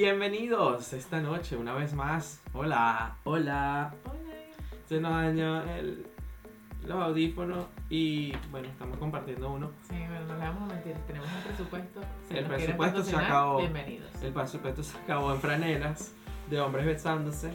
Bienvenidos esta noche una vez más. Hola, hola. Se nos dañó el, los audífonos y bueno, estamos compartiendo uno. Sí, bueno, no le vamos a mentir, tenemos un presupuesto. Si El presupuesto se acabó. Bienvenidos. El presupuesto se acabó en franelas de hombres besándose.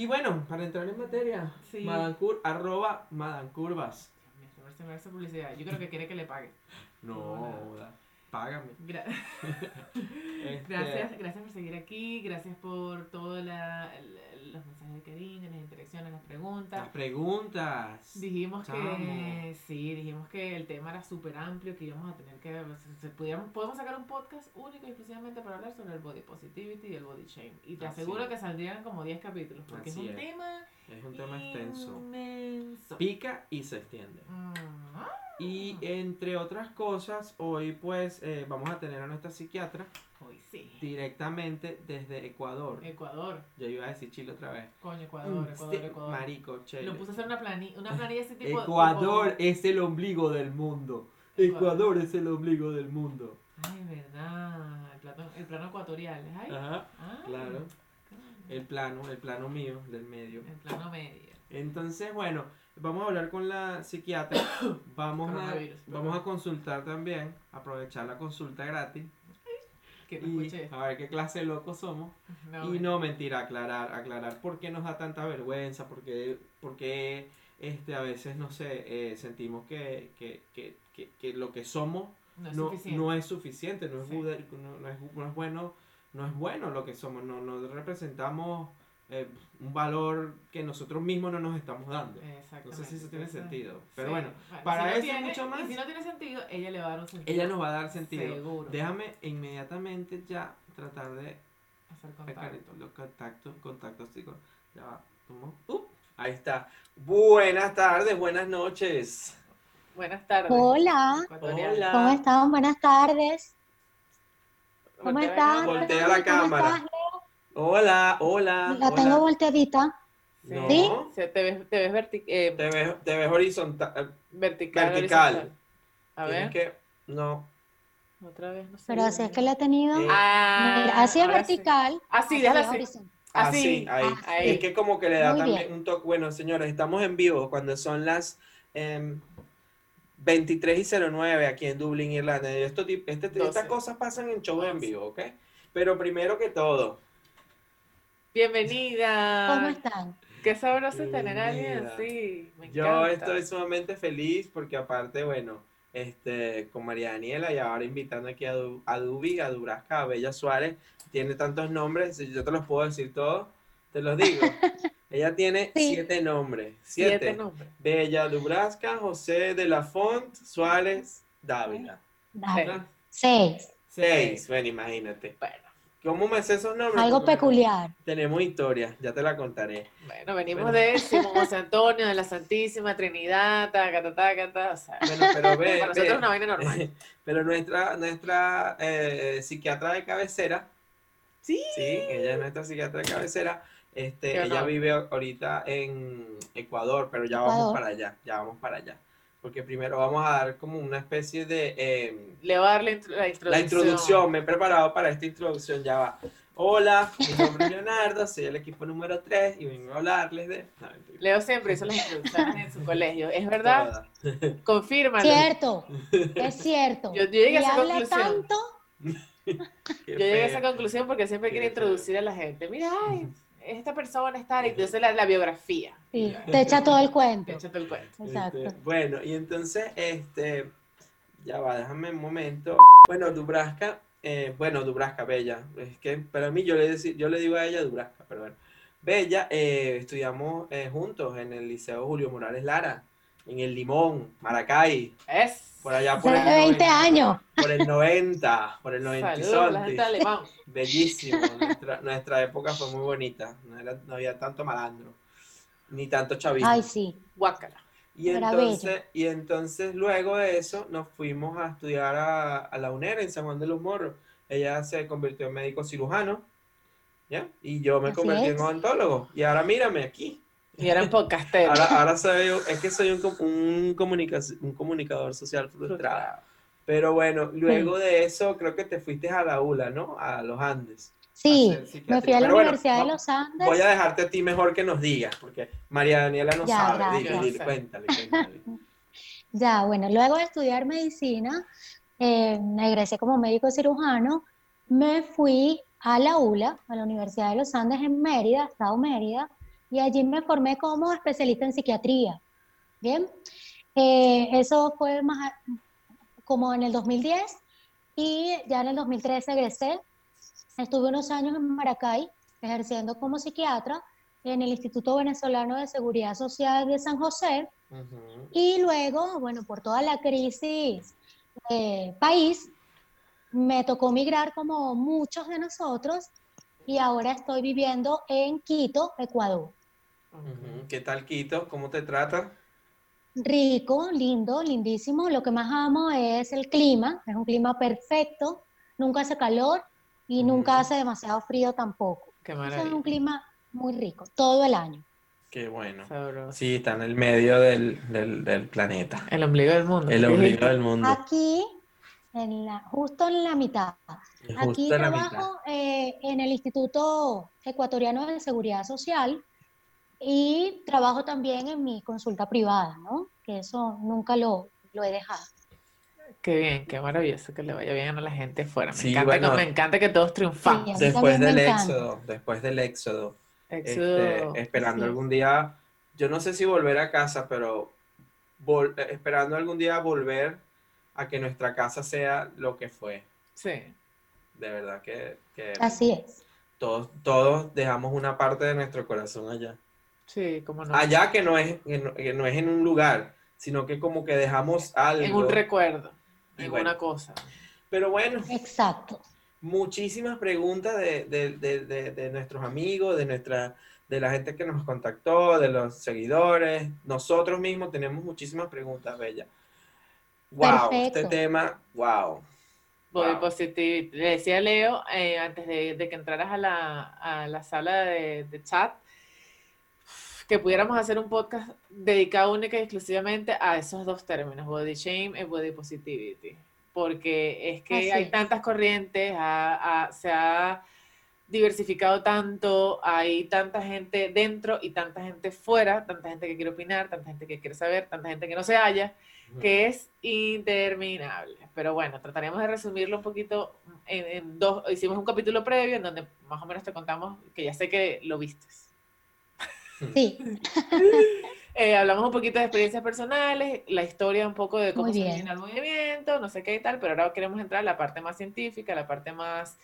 Y bueno, para entrar en materia, Sí. Madancur, arroba Madancurvas. Dios mío, se me hace publicidad. Yo creo que quiere que le pague. No, joda, págame. Gra- Este, gracias, gracias por seguir aquí, gracias por todos la, el- los mensajes de cariño, las interacciones, las Las preguntas. preguntas. Dijimos que sí, dijimos que el tema era súper amplio, que íbamos a tener que se, pudiéramos- podemos sacar un podcast único y exclusivamente para hablar sobre el body positivity y el body shame. Y te Así aseguro es. que saldrían como 10 capítulos, porque Así es un es. tema Es un tema extenso. inmenso. Pica y se extiende. Mm, ah, Y entre otras cosas, hoy pues eh, vamos a tener a nuestra psiquiatra Hoy sí. directamente desde Ecuador. Ecuador, Yo iba a decir Chile otra vez. coño, Ecuador, Mm, Ecuador, Ecuador. Marico, Chile. Lo puse a hacer una planilla, una planilla ese tipo Ecuador es el ombligo del mundo. Ecuador es el ombligo del mundo. Ay, verdad. El plano, el plano ecuatorial. Ay, Ajá, ah, claro. El plano, el plano mío del medio. El plano medio. Entonces, bueno, vamos a hablar con la psiquiatra. Vamos a, vamos a consultar también, aprovechar la consulta gratis. Que no Y escuché. a ver qué clase de locos somos. No, y no, mentira, aclarar, aclarar por qué nos da tanta vergüenza, por qué, por qué, este, a veces, no sé, eh, sentimos que, que, que, que, que lo que somos no es no, suficiente. no es suficiente, Sí. no es, no es bueno, no es bueno lo que somos, no, no representamos eh, un valor que nosotros mismos no nos estamos dando. No sé si eso tiene sentido, pero sí. bueno, para si no eso tiene- mucho más- Y si no tiene sentido, ella le va a dar un sentido. ella nos va a dar sentido. Seguro. Déjame inmediatamente ya tratar de Hacer contacto. los contactos, contactos, chicos. Ya va, ¿cómo? Uh, ahí está. Buenas tardes, buenas noches. Buenas tardes. Hola. Hola. ¿Cómo están? Buenas tardes. ¿Cómo están? la Voltea cámara. la ¿Cómo cámara. estás? Hola, hola. La hola. tengo volteadita. Sí. No. ¿Sí? Se- te ves, te ves verti- eh, Te ves, te ves horizontal. vertical. vertical. horizontal. A ver, que. No. otra vez, no sé. Pero así es que la he tenido. Eh, Ah, Mira, así es ahora sí. vertical. Así, es déjala así. horizontal. Así, ahí. ahí. Es que como que le da Muy también bien. un toque. Bueno, señores, estamos en vivo cuando son las em, 23 y 09 aquí en Dublín, Irlanda. Esto, este- estas 12. cosas pasan en show en vivo, ¿ok? Pero primero que todo, Bienvenida. ¿Cómo están? Qué sabroso tener a alguien así. Me yo encanta. estoy sumamente feliz porque aparte, bueno, este, con María Daniela y ahora invitando aquí a, Du- a Dubi, a Dubrasca, a Bella Suárez, tiene tantos nombres, yo te los puedo decir todos, te los digo. Ella tiene Sí. siete nombres, Siete, siete. nombres. Bella Dubrasca, José de la Font, Suárez, Dávila. Dale. Seis. Seis, bueno, imagínate. Bueno, ¿Cómo me sé esos nombres? Algo Porque peculiar. Tenemos historia, ya te la contaré. bueno, venimos Bueno. de Simón José Antonio, de la Santísima Trinidad, taca, taca, taca, taca, o sea, Bueno, pero ve, para nosotros es una vaina normal. Pero nuestra, nuestra eh, psiquiatra de cabecera, Sí. sí, ella es nuestra psiquiatra de cabecera, este, ella vive ahorita en Ecuador, pero ya vamos Ecuador. para allá, ya vamos para allá. Porque primero vamos a dar como una especie de... eh, Le voy a dar la, intro- la introducción. la introducción, me he preparado para esta introducción, ya va. Hola, mi nombre es Leonardo, soy el equipo número 3 y vengo a hablarles de... No. Leo siempre hizo las introducciones en su colegio. ¿Es verdad? Confírmalo. Cierto. Es cierto. Yo- yo llegué a Y esa habla conclusión. tanto. Yo llegué a esa conclusión porque siempre quiere feo. introducir a la gente. Mira, ay, esta persona está, y entonces la, la biografía. Sí, te echa todo el cuento. Échate el cuento. Exacto. Este, bueno, y entonces, este, ya va, déjame un momento. Bueno, Dubrasca, eh, bueno, Dubrasca, Bella, es que para mí yo le, deci- yo le digo a ella Dubrasca, pero bueno. Bella, eh, estudiamos eh, juntos en el Liceo Julio Morales Lara. En el Limón, Maracay, Es. por allá por Hace el 20 90, años. Por el 90, por el 90 y Saludos a la gente de sontis. Alemán. Bellísimo. Nuestra, nuestra época fue muy bonita. No, era- no había tanto malandro, ni tanto chavismo. Ay, sí. Guácala. Y entonces, y entonces luego de eso nos fuimos a estudiar a, a la UNER en San Juan de los Morros. Ella se convirtió en médico cirujano, ¿ya? Y yo me Así convertí en es. odontólogo. Y ahora mírame aquí. Y eran podcasteros. Ahora, ahora soy, es que soy un, un, comunica- un comunicador social frustrado. Pero bueno, luego de eso creo que te fuiste a la ULA, ¿no? A los Andes. Sí, me fui a la Pero bueno, Universidad de los Andes. Voy a dejarte a ti mejor que nos digas, porque María Daniela no Ya, sabe. gracias. Dile, dile, cuéntale, cuéntale. Ya, bueno, luego de estudiar medicina, eh, me egresé como médico cirujano, me fui a la ULA, a la Universidad de los Andes en Mérida, Estado Mérida, y allí me formé como especialista en psiquiatría. Bien, Eh, eso fue más como en el 2010 y ya en el 2013 egresé. Estuve unos años en Maracay ejerciendo como psiquiatra en el Instituto Venezolano de Seguridad Social de San José. Ujú. Y luego, bueno, por toda la crisis del país, me tocó migrar como muchos de nosotros y ahora estoy viviendo en Quito, Ecuador. ¿Qué tal Quito? ¿Cómo te trata? Rico, lindo, lindísimo. Lo que más amo es el clima, es un clima perfecto, nunca hace calor y nunca hace demasiado frío tampoco. Qué Es un clima muy rico, todo el año. Qué bueno. Sabroso. Sí, está en el medio del, del, del planeta. El ombligo del mundo. El ¿qué ombligo del mundo. Aquí, en la, justo en la mitad. Justo Aquí en la mitad. trabajo eh, en el Instituto Ecuatoriano de Seguridad Social y trabajo también en mi consulta privada, ¿no? Que eso nunca lo, lo he dejado. Qué bien, qué maravilloso que le vaya bien a la gente afuera. Me, Sí, encanta, bueno. que, me encanta que todos triunfamos. Sí, Después del éxodo, después del éxodo, Éxodo. este, esperando algún día, yo no sé si volver a casa, pero vol- eh, esperando algún día volver a que nuestra casa sea lo que fue. Sí. De verdad que, que Así es. todos, todos dejamos una parte de nuestro corazón allá. Sí, como no. Allá que no es, que no, que no es en un lugar, sino que como que dejamos algo. En un recuerdo, Y en bueno. una cosa. Pero bueno, Exacto. muchísimas preguntas de, de- de- de- de nuestros amigos, de nuestra, de la gente que nos contactó, de los seguidores. Nosotros mismos tenemos muchísimas preguntas, Bella. Wow, este tema, wow. Body Wow. Le decía a Leo, eh, antes de, de que entraras a la, a la sala de, de chat, que pudiéramos hacer un podcast dedicado única y exclusivamente a esos dos términos, body shame y body positivity. Porque es que Así hay es. tantas corrientes, ha- ha- se ha diversificado tanto, hay tanta gente dentro y tanta gente fuera, tanta gente que quiere opinar, tanta gente que quiere saber, tanta gente que no se halla que es interminable. Pero bueno, trataremos de resumirlo un poquito en, en dos. Hicimos un capítulo previo en donde más o menos te contamos, que ya sé que lo vistes. Sí, Eh, hablamos un poquito de experiencias personales, la historia un poco de cómo se origina el movimiento, no sé qué y tal, pero ahora queremos entrar a la parte más científica, la parte más,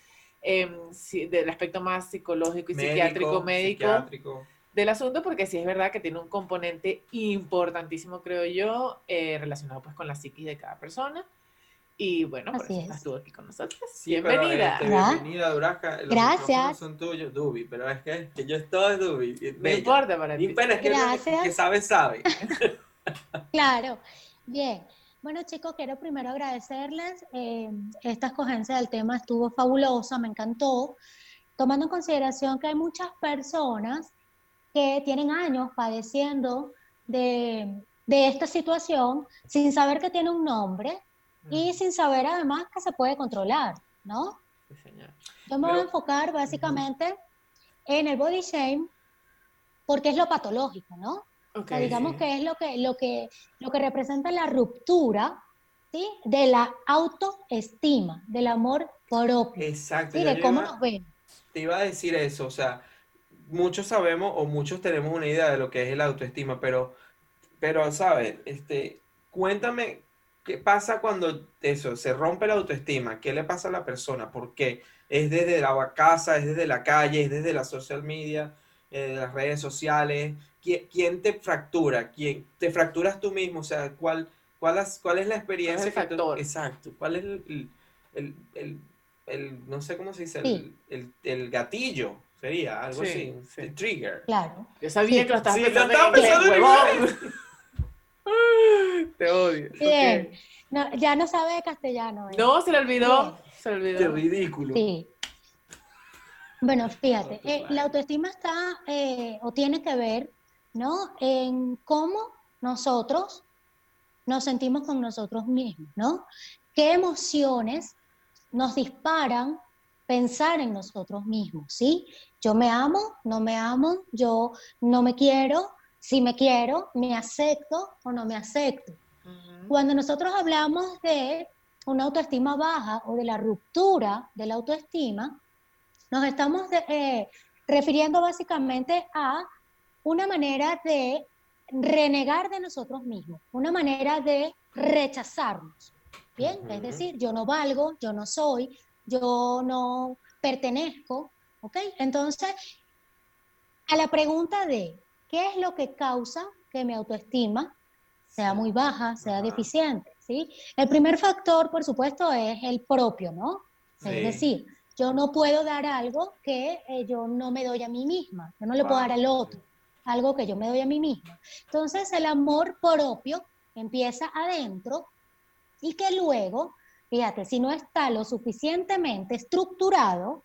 si- del aspecto más psicológico y psiquiátrico, médico. psiquiátrico. del asunto porque sí es verdad que tiene un componente importantísimo, creo yo, eh, relacionado pues con la psiquis de cada persona. Y bueno, por Así eso es. estás tú aquí con nosotros. Sí, pero, Bienvenida. este, bienvenida, Durasca. Los Gracias. son tuyos, Dubi, pero es que, que yo estoy Dubi. no importa para Y ti. bueno, es que, Gracias. que sabe, sabe. claro. Bien. Bueno, chicos, quiero primero agradecerles. eh, esta escogencia del tema estuvo fabulosa, me encantó. Tomando en consideración que hay muchas personas que tienen años padeciendo de, de esta situación sin saber que tiene un nombre y sin saber además que se puede controlar, ¿no? Sí, señor. Yo me voy a enfocar básicamente en el body shame porque es lo patológico, ¿no? O Ok, sea, digamos sí. que es lo que, lo que, lo que representa la ruptura ¿sí? de la autoestima, del amor propio, Exacto. ¿sí? de cómo iba- nos vemos. te iba a decir eso, o sea, muchos sabemos o muchos tenemos una idea de lo que es el autoestima, pero, pero, ¿sabes? Este, cuéntame qué pasa cuando eso, se rompe la autoestima, qué le pasa a la persona, por qué, es desde la casa, es desde la calle, es desde la social media, eh, las redes sociales. ¿Quién, quién te fractura? ¿Quién, ¿Te fracturas tú mismo? O sea, ¿cuál, cuál, es, cuál es la experiencia? el factor? exacto. ¿Cuál es el, el, el, el- no sé cómo se dice, Sí. el, el, el gatillo? Sería algo Sí, así. sí. El trigger. Claro. Yo sabía Sí. que lo estabas Sí, lo pensando estaba en inglés, pensando en huevón. Te odio. Bien. No, ya no sabe de castellano. ¿eh? No, se le olvidó. Bien. Se le Qué olvidó. ridículo. Sí. Bueno, fíjate, eh, la autoestima está eh, o tiene que ver, ¿no? En cómo nosotros nos sentimos con nosotros mismos, ¿no? ¿Qué emociones nos disparan pensar en nosotros mismos, ¿sí? Yo me amo, no me amo, yo no me quiero, si me quiero, me acepto o no me acepto. Cuando nosotros hablamos de una autoestima baja o de la ruptura de la autoestima, nos estamos de- eh, refiriendo básicamente a una manera de renegar de nosotros mismos, una manera de rechazarnos. Bien, es decir, yo no valgo, yo no soy, yo no pertenezco, ¿ok? Entonces, a la pregunta de qué es lo que causa que mi autoestima sea muy baja, sea Ajá. deficiente, ¿sí? El primer factor, por supuesto, es el propio, ¿no? Sí. Es decir, yo no puedo dar algo que eh, yo no me doy a mí misma, yo no le puedo dar al otro, algo que yo me doy a mí misma. Entonces, el amor propio empieza adentro y que luego, fíjate, si no está lo suficientemente estructurado,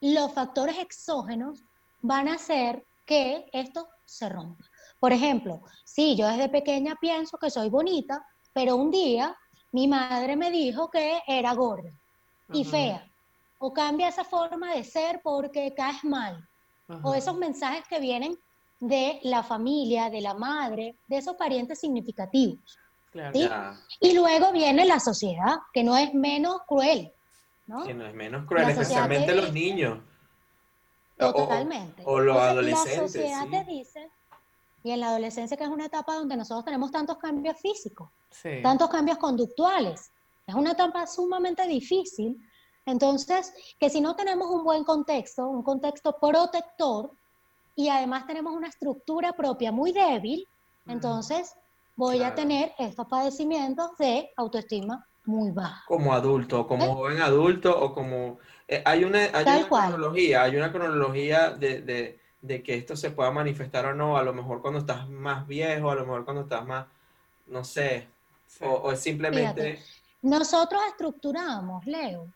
los factores exógenos van a hacer que esto se rompa. Por ejemplo, sí, yo desde pequeña pienso que soy bonita, pero un día mi madre me dijo que era gorda y fea. O cambia esa forma de ser porque caes mal. O esos mensajes que vienen de la familia, de la madre, de esos parientes significativos. Claro. ¿sí? Y luego viene la sociedad, que no es menos cruel, ¿no? que no es menos cruel, especialmente te los niños. O- Totalmente. o los Entonces, adolescentes, La sociedad sí. te dice, y en la adolescencia que es una etapa donde nosotros tenemos tantos cambios físicos, Sí. tantos cambios conductuales, es una etapa sumamente difícil. Entonces, que si no tenemos un buen contexto, un contexto protector, y además tenemos una estructura propia muy débil, entonces voy a tener estos padecimientos de autoestima muy baja. como adulto, como ¿Eh? joven adulto o como... eh, hay una, hay una cronología, hay una cronología de, de- de que esto se pueda manifestar o no, a lo mejor cuando estás más viejo, a lo mejor cuando estás más, no sé, Sí. o, o es simplemente... Nosotros estructuramos, Leo,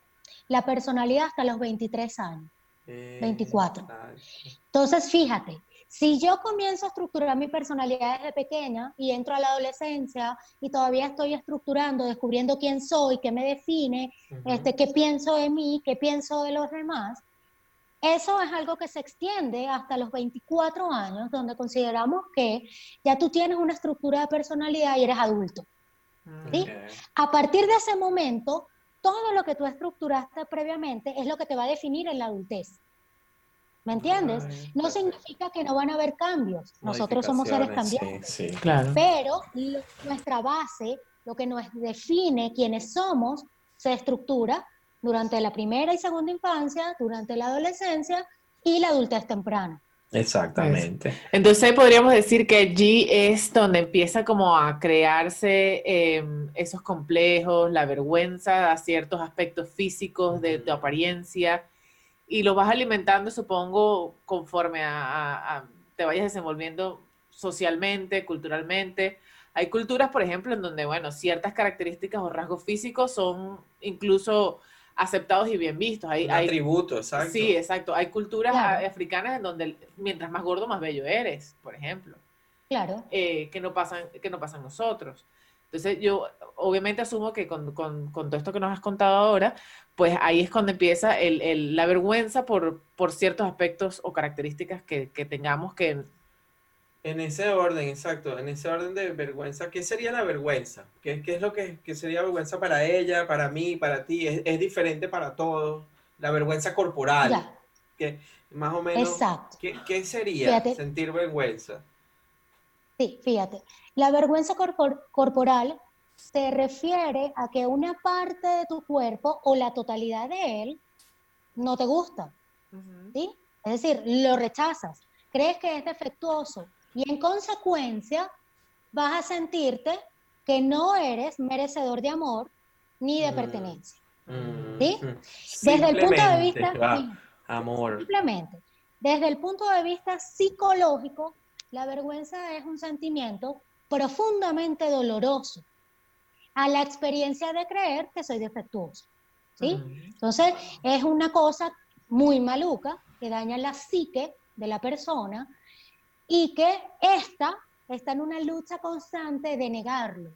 la personalidad hasta los 23 años. eh, 24. exacto. Entonces, fíjate, si yo comienzo a estructurar mi personalidad desde pequeña y entro a la adolescencia y todavía estoy estructurando, descubriendo quién soy, qué me define, este, qué pienso de mí, qué pienso de los demás, eso es algo que se extiende hasta los 24 años, donde consideramos que ya tú tienes una estructura de personalidad y eres adulto. ¿sí? A partir de ese momento, todo lo que tú estructuraste previamente es lo que te va a definir en la adultez. ¿Me entiendes? Ay, No significa que no van a haber cambios. Nosotros somos seres cambiantes. Sí, sí. Claro. Pero lo- nuestra base, lo que nos define quiénes somos, se estructura durante la primera y segunda infancia, durante la adolescencia y la adultez temprana. Exactamente. Entonces podríamos decir que allí es donde empieza como a crearse eh, esos complejos, la vergüenza a ciertos aspectos físicos de tu Ujú. apariencia y lo vas alimentando, supongo, conforme a, a- a- te vayas desenvolviendo socialmente, culturalmente. Hay culturas, por ejemplo, en donde, bueno, ciertas características o rasgos físicos son incluso aceptados y bien vistos. Hay, Un hay- atributo, exacto. Sí, exacto. Hay culturas Claro. africanas en donde mientras más gordo, más bello eres, por ejemplo, Claro, eh, que, no pasan, que no pasan nosotros. Entonces yo obviamente asumo que con, con- con todo esto que nos has contado ahora, pues ahí es cuando empieza el- el- la vergüenza por, por ciertos aspectos o características que, que tengamos que... En ese orden, exacto, en ese orden de vergüenza, ¿qué sería la vergüenza? ¿Qué, qué es lo que, que sería vergüenza para ella, para mí, para ti? ¿Es, es diferente para todos? La vergüenza corporal, ya, que más o menos, exacto. ¿qué, qué sería Fíjate. sentir vergüenza? Sí, fíjate. La vergüenza corpor- corporal se refiere a que una parte de tu cuerpo o la totalidad de él no te gusta, ¿sí? Es decir, lo rechazas. crees que es defectuoso y en consecuencia vas a sentirte que no eres merecedor de amor ni de Mm. pertenencia. Mm, ¿Sí? Desde el punto de vista, sí, amor. simplemente, desde el punto de vista psicológico, la vergüenza es un sentimiento profundamente doloroso a la experiencia de creer que soy defectuoso. ¿sí? Entonces, es una cosa muy maluca que daña la psique de la persona y que esta está en una lucha constante de negarlo.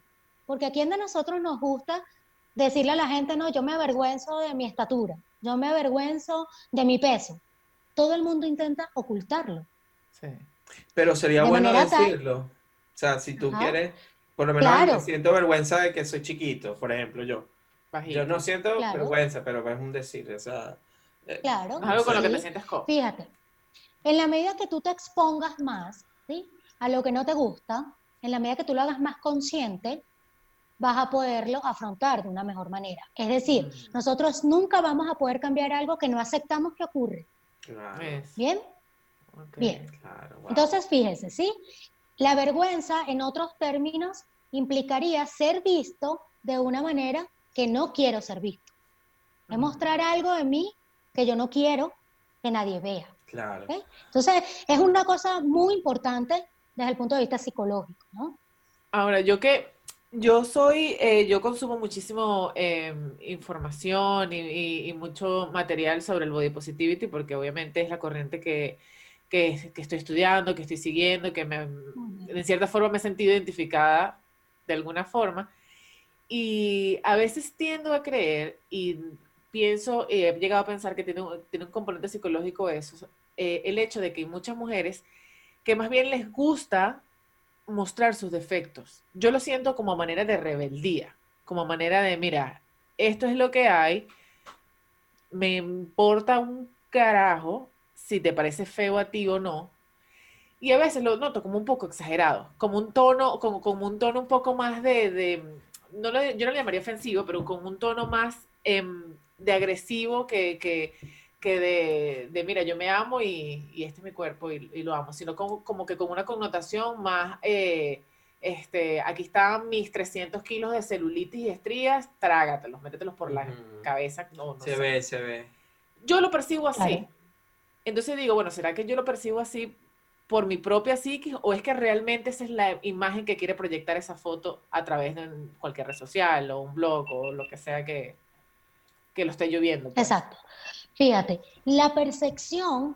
Porque a quién de nosotros nos gusta decirle a la gente, no, yo me avergüenzo de mi estatura, yo me avergüenzo de mi peso. Todo el mundo intenta ocultarlo. Sí. Pero sería De bueno tal- decirlo. O sea, si tú Ajá. quieres, por lo menos Claro. me siento vergüenza de que soy chiquito, por ejemplo, yo. Bajito. Yo no siento Claro. vergüenza, pero es un decir, o sea. eh, Claro. Es algo con lo que te sientes cómodo. Fíjate, en la medida que tú te expongas más ¿sí? a lo que no te gusta, en la medida que tú lo hagas más consciente, vas a poderlo afrontar de una mejor manera. Es decir, Mm. nosotros nunca vamos a poder cambiar algo que no aceptamos que ocurre. Claro. ¿Bien? Bien. claro, wow. Entonces, fíjense, ¿sí? La vergüenza, en otros términos, implicaría ser visto de una manera que no quiero ser visto. Es mostrar algo de mí que yo no quiero que nadie vea. Claro. Entonces, es una cosa muy importante desde el punto de vista psicológico, ¿no? Ahora, yo que yo soy, eh, yo consumo muchísimo eh, información y, y- y mucho material sobre el body positivity porque obviamente es la corriente que, que, que estoy estudiando, que estoy siguiendo, que me, de cierta forma me he sentido identificada de alguna forma. Y a veces tiendo a creer y pienso, eh, he llegado a pensar que tiene un, tiene un componente psicológico eso, eh, el hecho de que hay muchas mujeres que más bien les gusta mostrar sus defectos. Yo lo siento como manera de rebeldía, como manera de, mira, esto es lo que hay, me importa un carajo si te parece feo a ti o no. Y a veces lo noto como un poco exagerado, como un tono, como, como un tono un poco más de, de no lo, yo no le llamaría ofensivo, pero con un tono más em, de agresivo que, que, que de, de, mira, yo me amo y, y este es mi cuerpo y, y lo amo, sino como, como, que con una connotación más, eh, este, aquí están mis 300 kilos de celulitis y estrías, trágatelos, métetelos por la Ujú. cabeza. No, no Se sé. ve, se ve. Yo lo percibo así. Claro. Entonces digo, bueno, ¿será que yo lo percibo así por mi propia psiquis o es que realmente esa es la imagen que quiere proyectar esa foto a través de cualquier red social o un blog o lo que sea que, que lo esté lloviendo? pues? Exacto. Fíjate, la percepción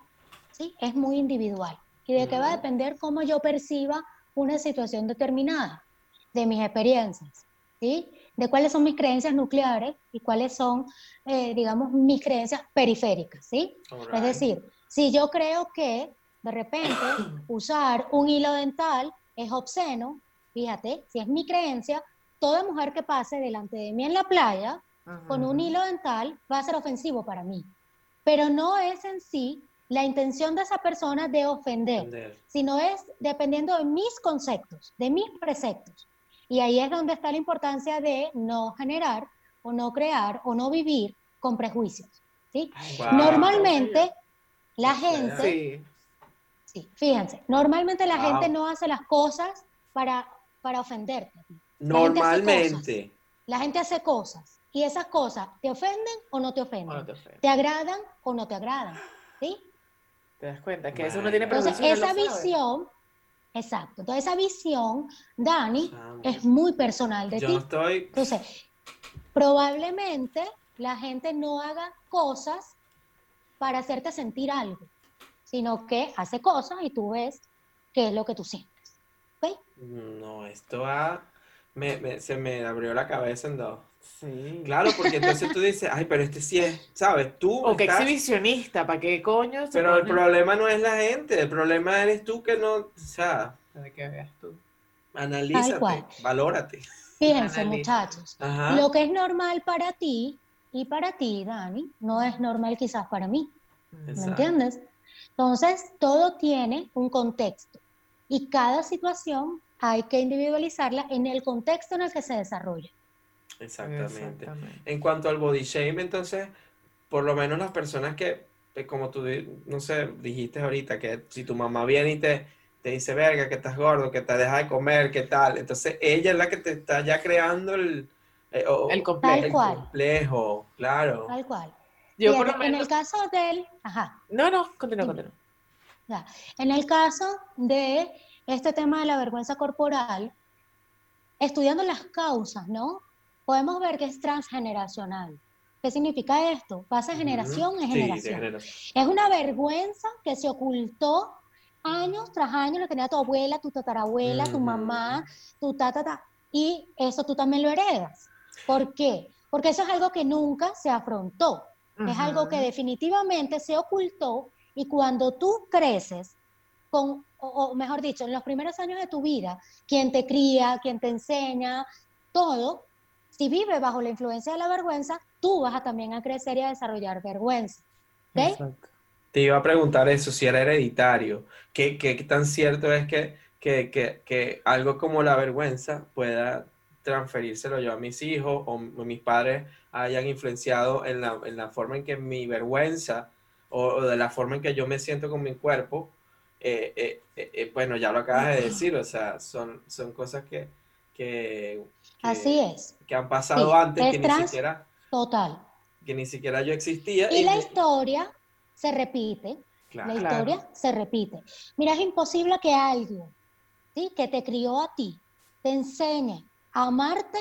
¿sí? es muy individual y de qué va a depender cómo yo perciba una situación determinada, de mis experiencias, ¿sí? de cuáles son mis creencias nucleares y cuáles son, eh, digamos, mis creencias periféricas. ¿sí? Es Alright. decir, si yo creo que de repente usar un hilo dental es obsceno, fíjate, si es mi creencia, toda mujer que pase delante de mí en la playa con un hilo dental va a ser ofensivo para mí. Pero no es en sí la intención de esa persona de ofender, sino es dependiendo de mis conceptos, de mis preceptos. Y ahí es donde está la importancia de no generar o no crear o no vivir con prejuicios. ¿sí? Wow. Normalmente la sea, gente, Sí. sí, fíjense, normalmente la gente no hace las cosas para, para ofenderte. gente Normalmente. La gente hace cosas y esas cosas te ofenden o no te ofenden. Bueno, te ofende. te agradan o no te agradan, ¿sí? Te das cuenta que eso uno tiene Entonces, no esa visión, exacto, entonces esa visión, Dani, es muy personal de Yo ti. estoy. Entonces, probablemente la gente no haga cosas para hacerte sentir algo, sino que hace cosas y tú ves qué es lo que tú sientes. ¿ok? No, esto va. Me, me- se me abrió la cabeza en dos. Sí. Claro, porque entonces tú dices, ay, pero este sí es, ¿sabes? Tú O que estás- exhibicionista, ¿para qué coño? se Pero el pone? problema no es la gente, el problema eres tú que no, o sea, Para que veas tú. analízate, valórate. Fíjense, Analiza. muchachos, Ajá. lo que es normal para ti y para ti, Dani, no es normal quizás para mí. ¿Me Exacto. entiendes? Entonces, todo tiene un contexto y cada situación hay que individualizarla en el contexto en el que se desarrolla. Exactamente. Exactamente. En cuanto al body shame, entonces, por lo menos las personas que eh, como tú, no sé, dijiste ahorita, que si tu mamá viene y te, te dice, verga, que estás gordo, que te deja de comer, qué tal, entonces ella es la que te está ya creando el, eh, el complejo. El complejo, claro. Tal cual. Yo En el caso del... Ajá. No, no, continúa, continúa. En el caso de este tema de la vergüenza corporal, estudiando las causas, ¿no? Podemos ver que es transgeneracional. ¿Qué significa esto? Pasa generación en generación. Es una vergüenza que se ocultó años tras años, lo tenía tu abuela, tu tatarabuela, tu mamá, tu tata, y eso tú también lo heredas. ¿Por qué? Porque eso es algo que nunca se afrontó. Es algo que definitivamente se ocultó y cuando tú creces con, o, mejor dicho, en los primeros años de tu vida, quien te cría, quien te enseña, todo, si vive bajo la influencia de la vergüenza, tú vas a también a crecer y a desarrollar vergüenza. Te iba a preguntar eso, si era hereditario. ¿Qué, qué tan cierto es que, que, que, que algo como la vergüenza pueda transferírselo yo a mis hijos o mis padres hayan influenciado en la, en la forma en que mi vergüenza o, de la forma en que yo me siento con mi cuerpo, eh, eh, eh, bueno, ya lo acabas de decir, o sea, son, son cosas que, que, Así es. que han pasado antes, que ni siquiera... Total. Que ni siquiera yo existía. Y, la historia se repite. la historia se repite. Mira, es imposible que alguien ¿sí? que te crió a ti te enseñe amarte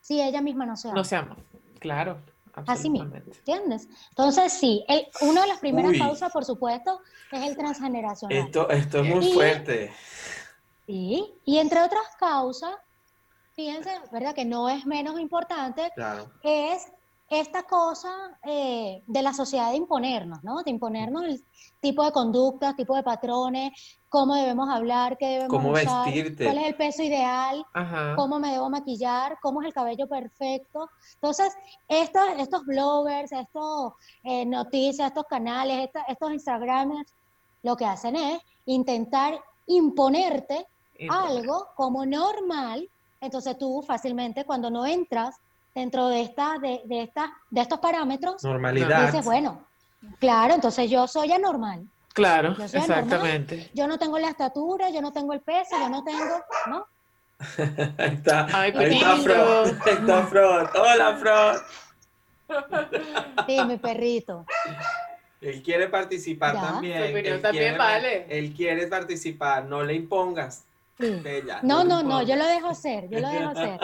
si ella misma no se ama. No se ama, claro. Así mismo, ¿entiendes? Entonces, sí, una de las primeras causas, por supuesto, es el transgeneracional. Esto, esto es muy fuerte. Sí, y entre otras causas, fíjense, ¿verdad? Que no es menos importante, es esta cosa eh, de la sociedad de imponernos, ¿no? De imponernos el tipo de conductas, tipo de patrones, cómo debemos hablar, qué debemos ¿Cómo usar, vestirte? cuál es el peso ideal, cómo me debo maquillar, cómo es el cabello perfecto. Entonces, estos, estos bloggers, estos eh, noticias, estos canales, estos Instagramers, lo que hacen es intentar imponerte algo como normal. Entonces tú fácilmente cuando no entras dentro de, esta, de, de, esta, de estos parámetros, Normalidad. dices, bueno, claro, entonces yo soy anormal. Claro, exactamente. yo no tengo la estatura, yo no tengo el peso, yo no tengo, ¿no? ahí está, ahí está Fro, está Fro, hola Fro. Sí, mi perrito. Él quiere participar también. él también vale. Él quiere participar, no le impongas no, no, no, yo lo dejo ser, yo lo dejo ser.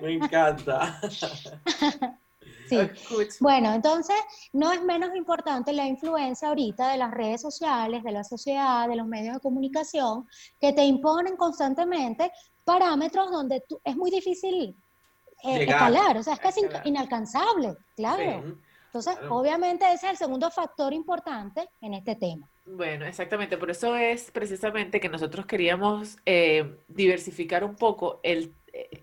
Me encanta. sí. Bueno, entonces no es menos importante la influencia ahorita de las redes sociales, de la sociedad, de los medios de comunicación, que te imponen constantemente parámetros donde tú, es muy difícil eh, escalar, o sea, es casi inalcanzable, claro. Entonces, obviamente ese es el segundo factor importante en este tema. Bueno, exactamente. Por eso es precisamente que nosotros queríamos eh, diversificar un poco el, eh,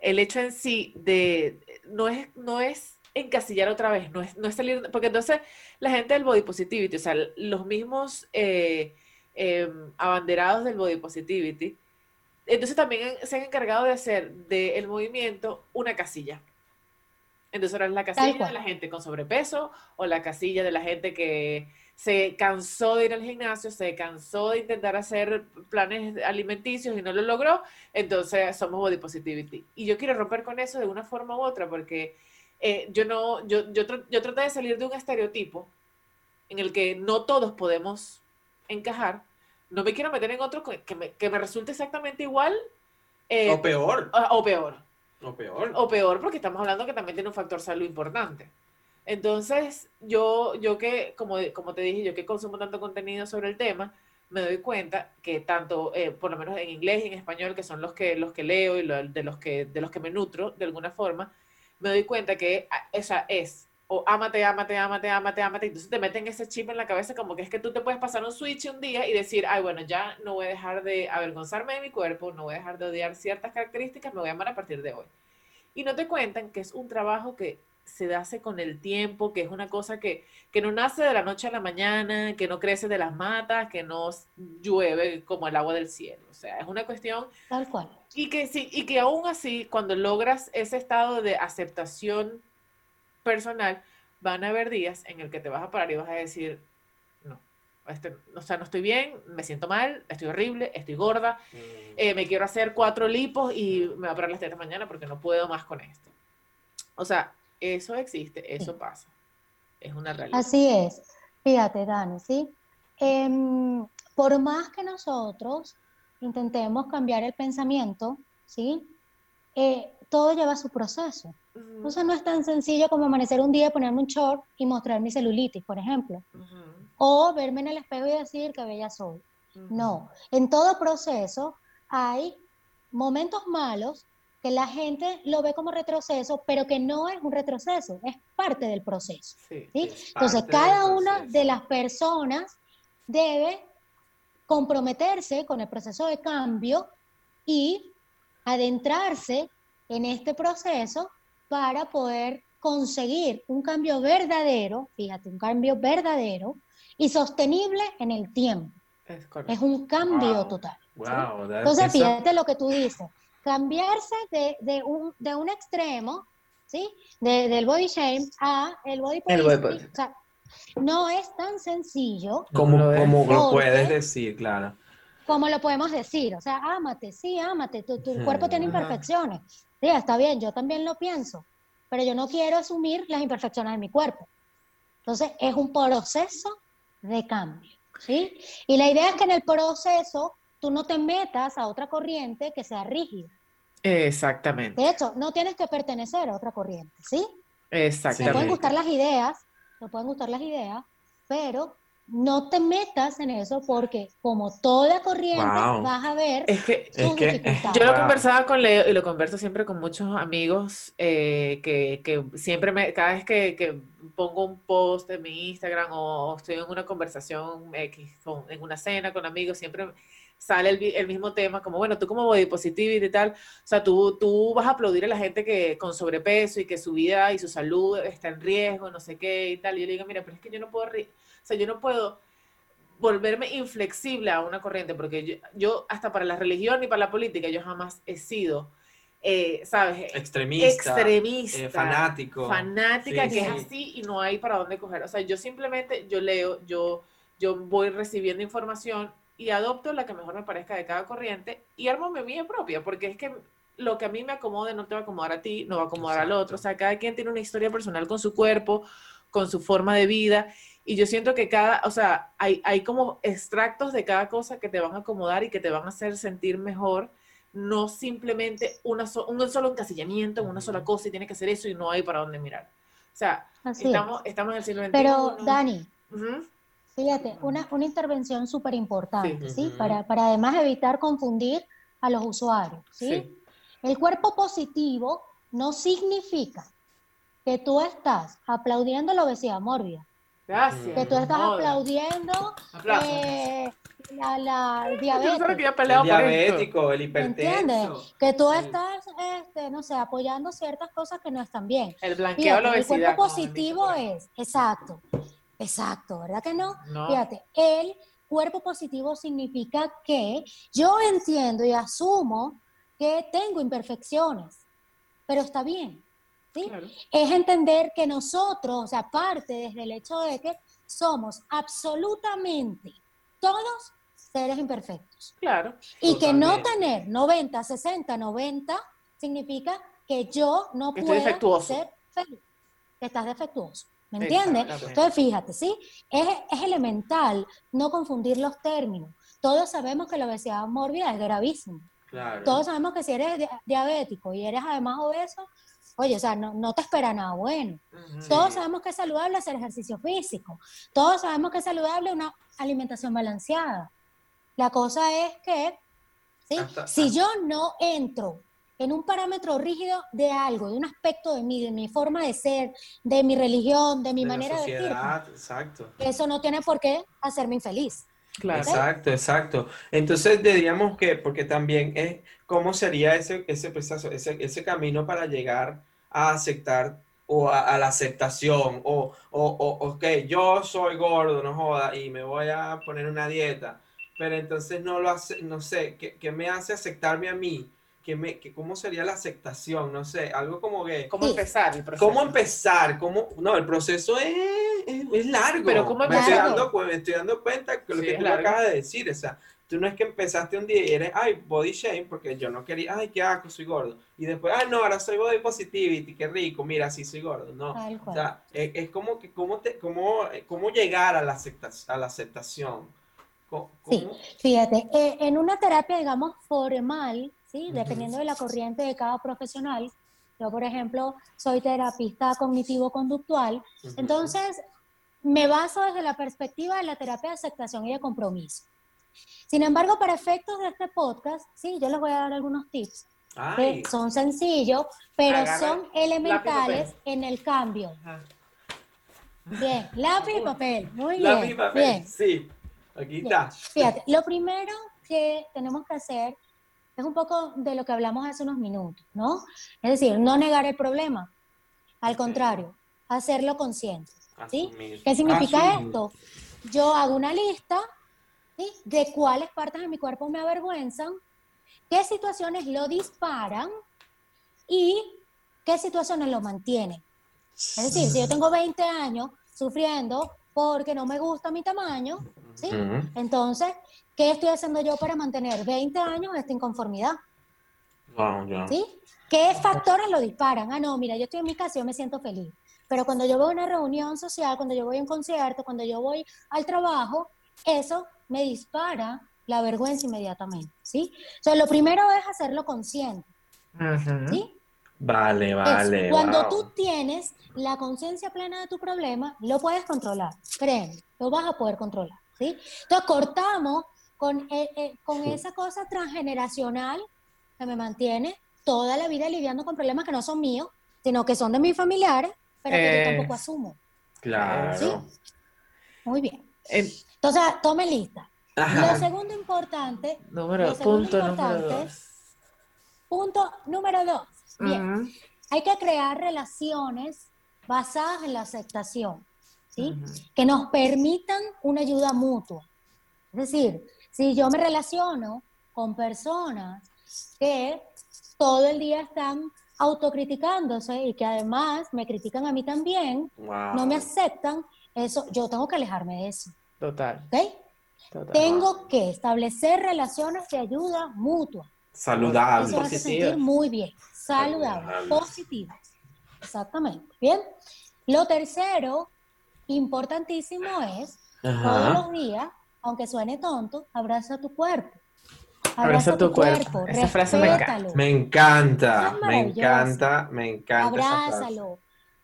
el hecho en sí de, no es, no es encasillar otra vez, no es, no es salir, porque entonces la gente del body positivity, o sea, los mismos eh, em, abanderados del body positivity, entonces también se han encargado de hacer del movimiento una casilla. Entonces ahora es la casilla de la gente con sobrepeso o la casilla de la gente que se cansó de ir al gimnasio, se cansó de intentar hacer planes alimenticios y no lo logró, entonces somos body positivity. Y yo quiero romper con eso de una forma u otra, porque eh, yo no, yo, yo, yo traté de salir de un estereotipo en el que no todos podemos encajar. No me quiero meter en otro que me, que me resulte exactamente igual. Eh, o peor. O, peor. O peor. O peor, porque estamos hablando que también tiene un factor salud importante. Entonces, yo, yo que, como, como te dije, yo que consumo tanto contenido sobre el tema, me doy cuenta que tanto, eh, por lo menos en inglés y en español, que son los que, los que leo y de, los que, de los que me nutro de alguna forma, me doy cuenta que ah, esa es, o ámate, ámate, ámate, ámate, ámate, entonces te meten ese chip en la cabeza como que es que tú te puedes pasar un switch un día y decir, ay, bueno, ya no voy a dejar de avergonzarme de mi cuerpo, no voy a dejar de odiar ciertas características, me voy a amar a partir de hoy. Y no te cuentan que es un trabajo que se hace con el tiempo, que es una cosa que, que no nace de la noche a la mañana, que no crece de las matas, que no llueve como el agua del cielo. O sea, es una cuestión... Tal cual. Y que, sí, y que aún así, cuando logras ese estado de aceptación personal, van a haber días en el que te vas a parar y vas a decir, no, este, o sea, no estoy bien, me siento mal, estoy horrible, estoy gorda, Mm. eh, me quiero hacer cuatro lipos y me va a parar las tetas mañana porque no puedo más con esto. O sea, eso existe, eso pasa. Es una realidad. Así es. Fíjate, Dani, ¿sí? Em, por más que nosotros intentemos cambiar el pensamiento, ¿sí? Eh, todo lleva su proceso. Ujú, Entonces no es tan sencillo como amanecer un día, ponerme un short y mostrar mi celulitis, por ejemplo. O verme en el espejo y decir que bella soy. No, en todo proceso hay momentos malos que la gente lo ve como retroceso, pero que no es un retroceso, es parte del proceso. Sí. ¿sí? Es Entonces, cada una de las personas debe comprometerse con el proceso de cambio y adentrarse en este proceso para poder conseguir un cambio verdadero, fíjate, un cambio verdadero y sostenible en el tiempo. Es. Es un cambio Wow. total. Wow, Entonces, fíjate lo que tú dices, cambiarse de, de un, de un extremo, ¿sí? De- del body shame a el body El body positive, o sea, no es tan sencillo como, lo es. como lo puedes decir, claro. como lo podemos decir, o sea, ámate, sí, ámate, tu, tu cuerpo tiene imperfecciones, sí, está bien, yo también lo pienso, pero yo no quiero asumir las imperfecciones de mi cuerpo. Entonces, es un proceso de cambio, ¿sí? Y la idea es que en el proceso tú no te metas a otra corriente que sea rígida. Exactamente. De hecho, no tienes que pertenecer a otra corriente, ¿sí? Te pueden Exactamente. gustar las ideas, te pueden gustar las ideas, pero no te metas en eso porque como toda corriente Wow. vas a ver Es que sus que-. Yo lo Wow. conversaba con Leo y lo converso siempre con muchos amigos eh, que, que siempre me, cada vez que, que pongo un post en mi Instagram o estoy en una conversación X, con- en una cena con amigos, siempre sale el, el mismo tema, como bueno, tú como body positivity y tal, o sea, tú, tú vas a aplaudir a la gente que con sobrepeso y que su vida y su salud está en riesgo, no sé qué y tal. Y yo le digo, mira, pero es que yo no puedo, o sea, yo no puedo volverme inflexible a una corriente, porque yo, yo hasta para la religión y para la política, yo jamás he sido, eh, ¿sabes? Extremista, Extremista, eh, fanático. fanática, Sí, que es sí. así y no hay para dónde coger. O sea, yo simplemente, yo leo, yo, yo voy recibiendo información y adopto la que mejor me parezca de cada corriente y armo mi mía propia, porque es que lo que a mí me acomode no te va a acomodar a ti, no va a acomodar al otro. O sea, cada quien tiene una historia personal con su cuerpo, con su forma de vida. Y yo siento que cada, o sea, hay, hay como extractos de cada cosa que te van a acomodar y que te van a hacer sentir mejor, no simplemente una so- un solo encasillamiento en una sola cosa y tiene que ser eso y no hay para dónde mirar. O sea, Así es. estamos, estamos en el siglo XXI. Pero, Dani. Fíjate, una, una intervención súper importante, Sí. Para, para además evitar confundir a los usuarios, ¿sí? Sí. El cuerpo positivo no significa que tú estás aplaudiendo la obesidad mórbida, Gracias. que tú estás aplaudiendo eh, la, la Yo que diabetes. ya El esto. diabético, el ¿Entiendes? hipertenso. Que tú Sí. estás, este, no sé, apoyando ciertas cosas que no están bien. El blanqueo de la Fíjate, el obesidad. cuerpo positivo es, exacto, exacto, ¿verdad que no? No. Fíjate, el cuerpo positivo significa que yo entiendo y asumo que tengo imperfecciones, pero está bien. ¿sí? Claro. Es entender que nosotros, o sea, parte desde el hecho de que somos absolutamente todos seres imperfectos. Claro. Y que no tener 90, 60, 90 significa que yo no Que puedo ser feliz, que estás defectuoso. ¿Me entiendes? Entonces, fíjate, ¿sí? Es, es elemental no confundir los términos. Todos sabemos que la obesidad mórbida es gravísima. Claro. Todos sabemos que si eres di- diabético y eres además obeso, oye, o sea, no, no te espera nada bueno. Todos sabemos que es saludable hacer ejercicio físico. Todos sabemos que es saludable una alimentación balanceada. La cosa es que, ¿sí? Hasta- si yo no entro en un parámetro rígido de algo, de un aspecto de mí, de mi forma de ser, de mi religión, de mi de la manera de vestirme, sociedad, exacto. eso no tiene por qué hacerme infeliz. Claro. Exacto, exacto. Entonces diríamos que, porque también es, ¿cómo sería ese, ese proceso, ese, ese camino para llegar a aceptar o a, a la aceptación? O, o, o, ok, yo soy gordo, no joda, y me voy a poner una dieta, pero entonces no lo hace, no sé, ¿qué, qué me hace aceptarme a mí? Que me, que cómo sería la aceptación, no sé, algo como que... ¿Cómo Sí. empezar el proceso? ¿Cómo empezar? ¿Cómo? No, el proceso es, es, es largo. Pero ¿cómo me estoy, empezar? dando, me estoy dando cuenta que lo Sí, que tú me acabas de decir, o sea, tú no es que empezaste un día y eres, ay, body shame, porque yo no quería, ay, qué asco, soy gordo. Y después, ay, no, ahora soy body positivity, qué rico, mira, sí soy gordo. No, o sea, es, es como que, cómo, te, cómo, cómo llegar a la, acepta- a la aceptación. Co- Sí. cómo- Fíjate, eh, en una terapia, digamos, formal, ¿sí? Dependiendo de la corriente de cada profesional, yo, por ejemplo, soy terapista cognitivo-conductual, entonces me baso desde la perspectiva de la terapia de aceptación y de compromiso. Sin embargo, para efectos de este podcast, sí, yo les voy a dar algunos tips que son sencillos, pero Agarra son lápiz y elementales papel. en el cambio. Ajá. Bien, lápiz y papel, muy bien, misma bien. sí. Aquí Bien. está. Fíjate, lo primero que tenemos que hacer es un poco de lo que hablamos hace unos minutos, ¿no? Es decir, no negar el problema, al contrario, hacerlo consciente. ¿Sí? Asumir. ¿Qué significa Asumir. esto? Yo hago una lista ¿sí? de cuáles partes de mi cuerpo me avergüenzan, qué situaciones lo disparan y qué situaciones lo mantienen. Es decir, si yo tengo 20 años sufriendo porque no me gusta mi tamaño, ¿sí? Ujú. Entonces, ¿qué estoy haciendo yo para mantener 20 años esta inconformidad? Wow, ya. ¿Sí? ¿Qué factores lo disparan? Ah, no, mira, yo estoy en mi casa y yo me siento feliz. Pero cuando yo voy a una reunión social, cuando yo voy a un concierto, cuando yo voy al trabajo, eso me dispara la vergüenza inmediatamente, ¿sí? O sea, lo primero es hacerlo consciente, Ujú. ¿sí? Vale, vale. cuando wow. tú tienes la conciencia plena de tu problema, lo puedes controlar, créeme, lo vas a poder controlar, ¿sí? Entonces cortamos con, eh, eh, con esa cosa transgeneracional que me mantiene toda la vida lidiando con problemas que no son míos, sino que son de mis familiares, pero que yo Eh. tampoco asumo. Claro. ¿Sí? Muy bien. En- Entonces, tome lista. Lo Ajá. segundo importante, número, Lo segundo punto número importante, dos. punto número dos. Bien. Hay que crear relaciones basadas en la aceptación, ¿sí? Que nos permitan una ayuda mutua. Es decir, si yo me relaciono con personas que todo el día están autocriticándose y que además me critican a mí también, Wow. no me aceptan, eso yo tengo que alejarme de eso, Total, ¿ok? total. Tengo que establecer relaciones de ayuda mutua. Saludable. Eso me hace sentir muy bien, Saludables. positivas. Exactamente. Bien. Lo tercero, importantísimo es, todos los días, aunque suene tonto, abraza tu cuerpo. Abraza tu cuerpo. Esa frase me encanta. Me encanta, es me encanta, me encanta. esa frase. abrázalo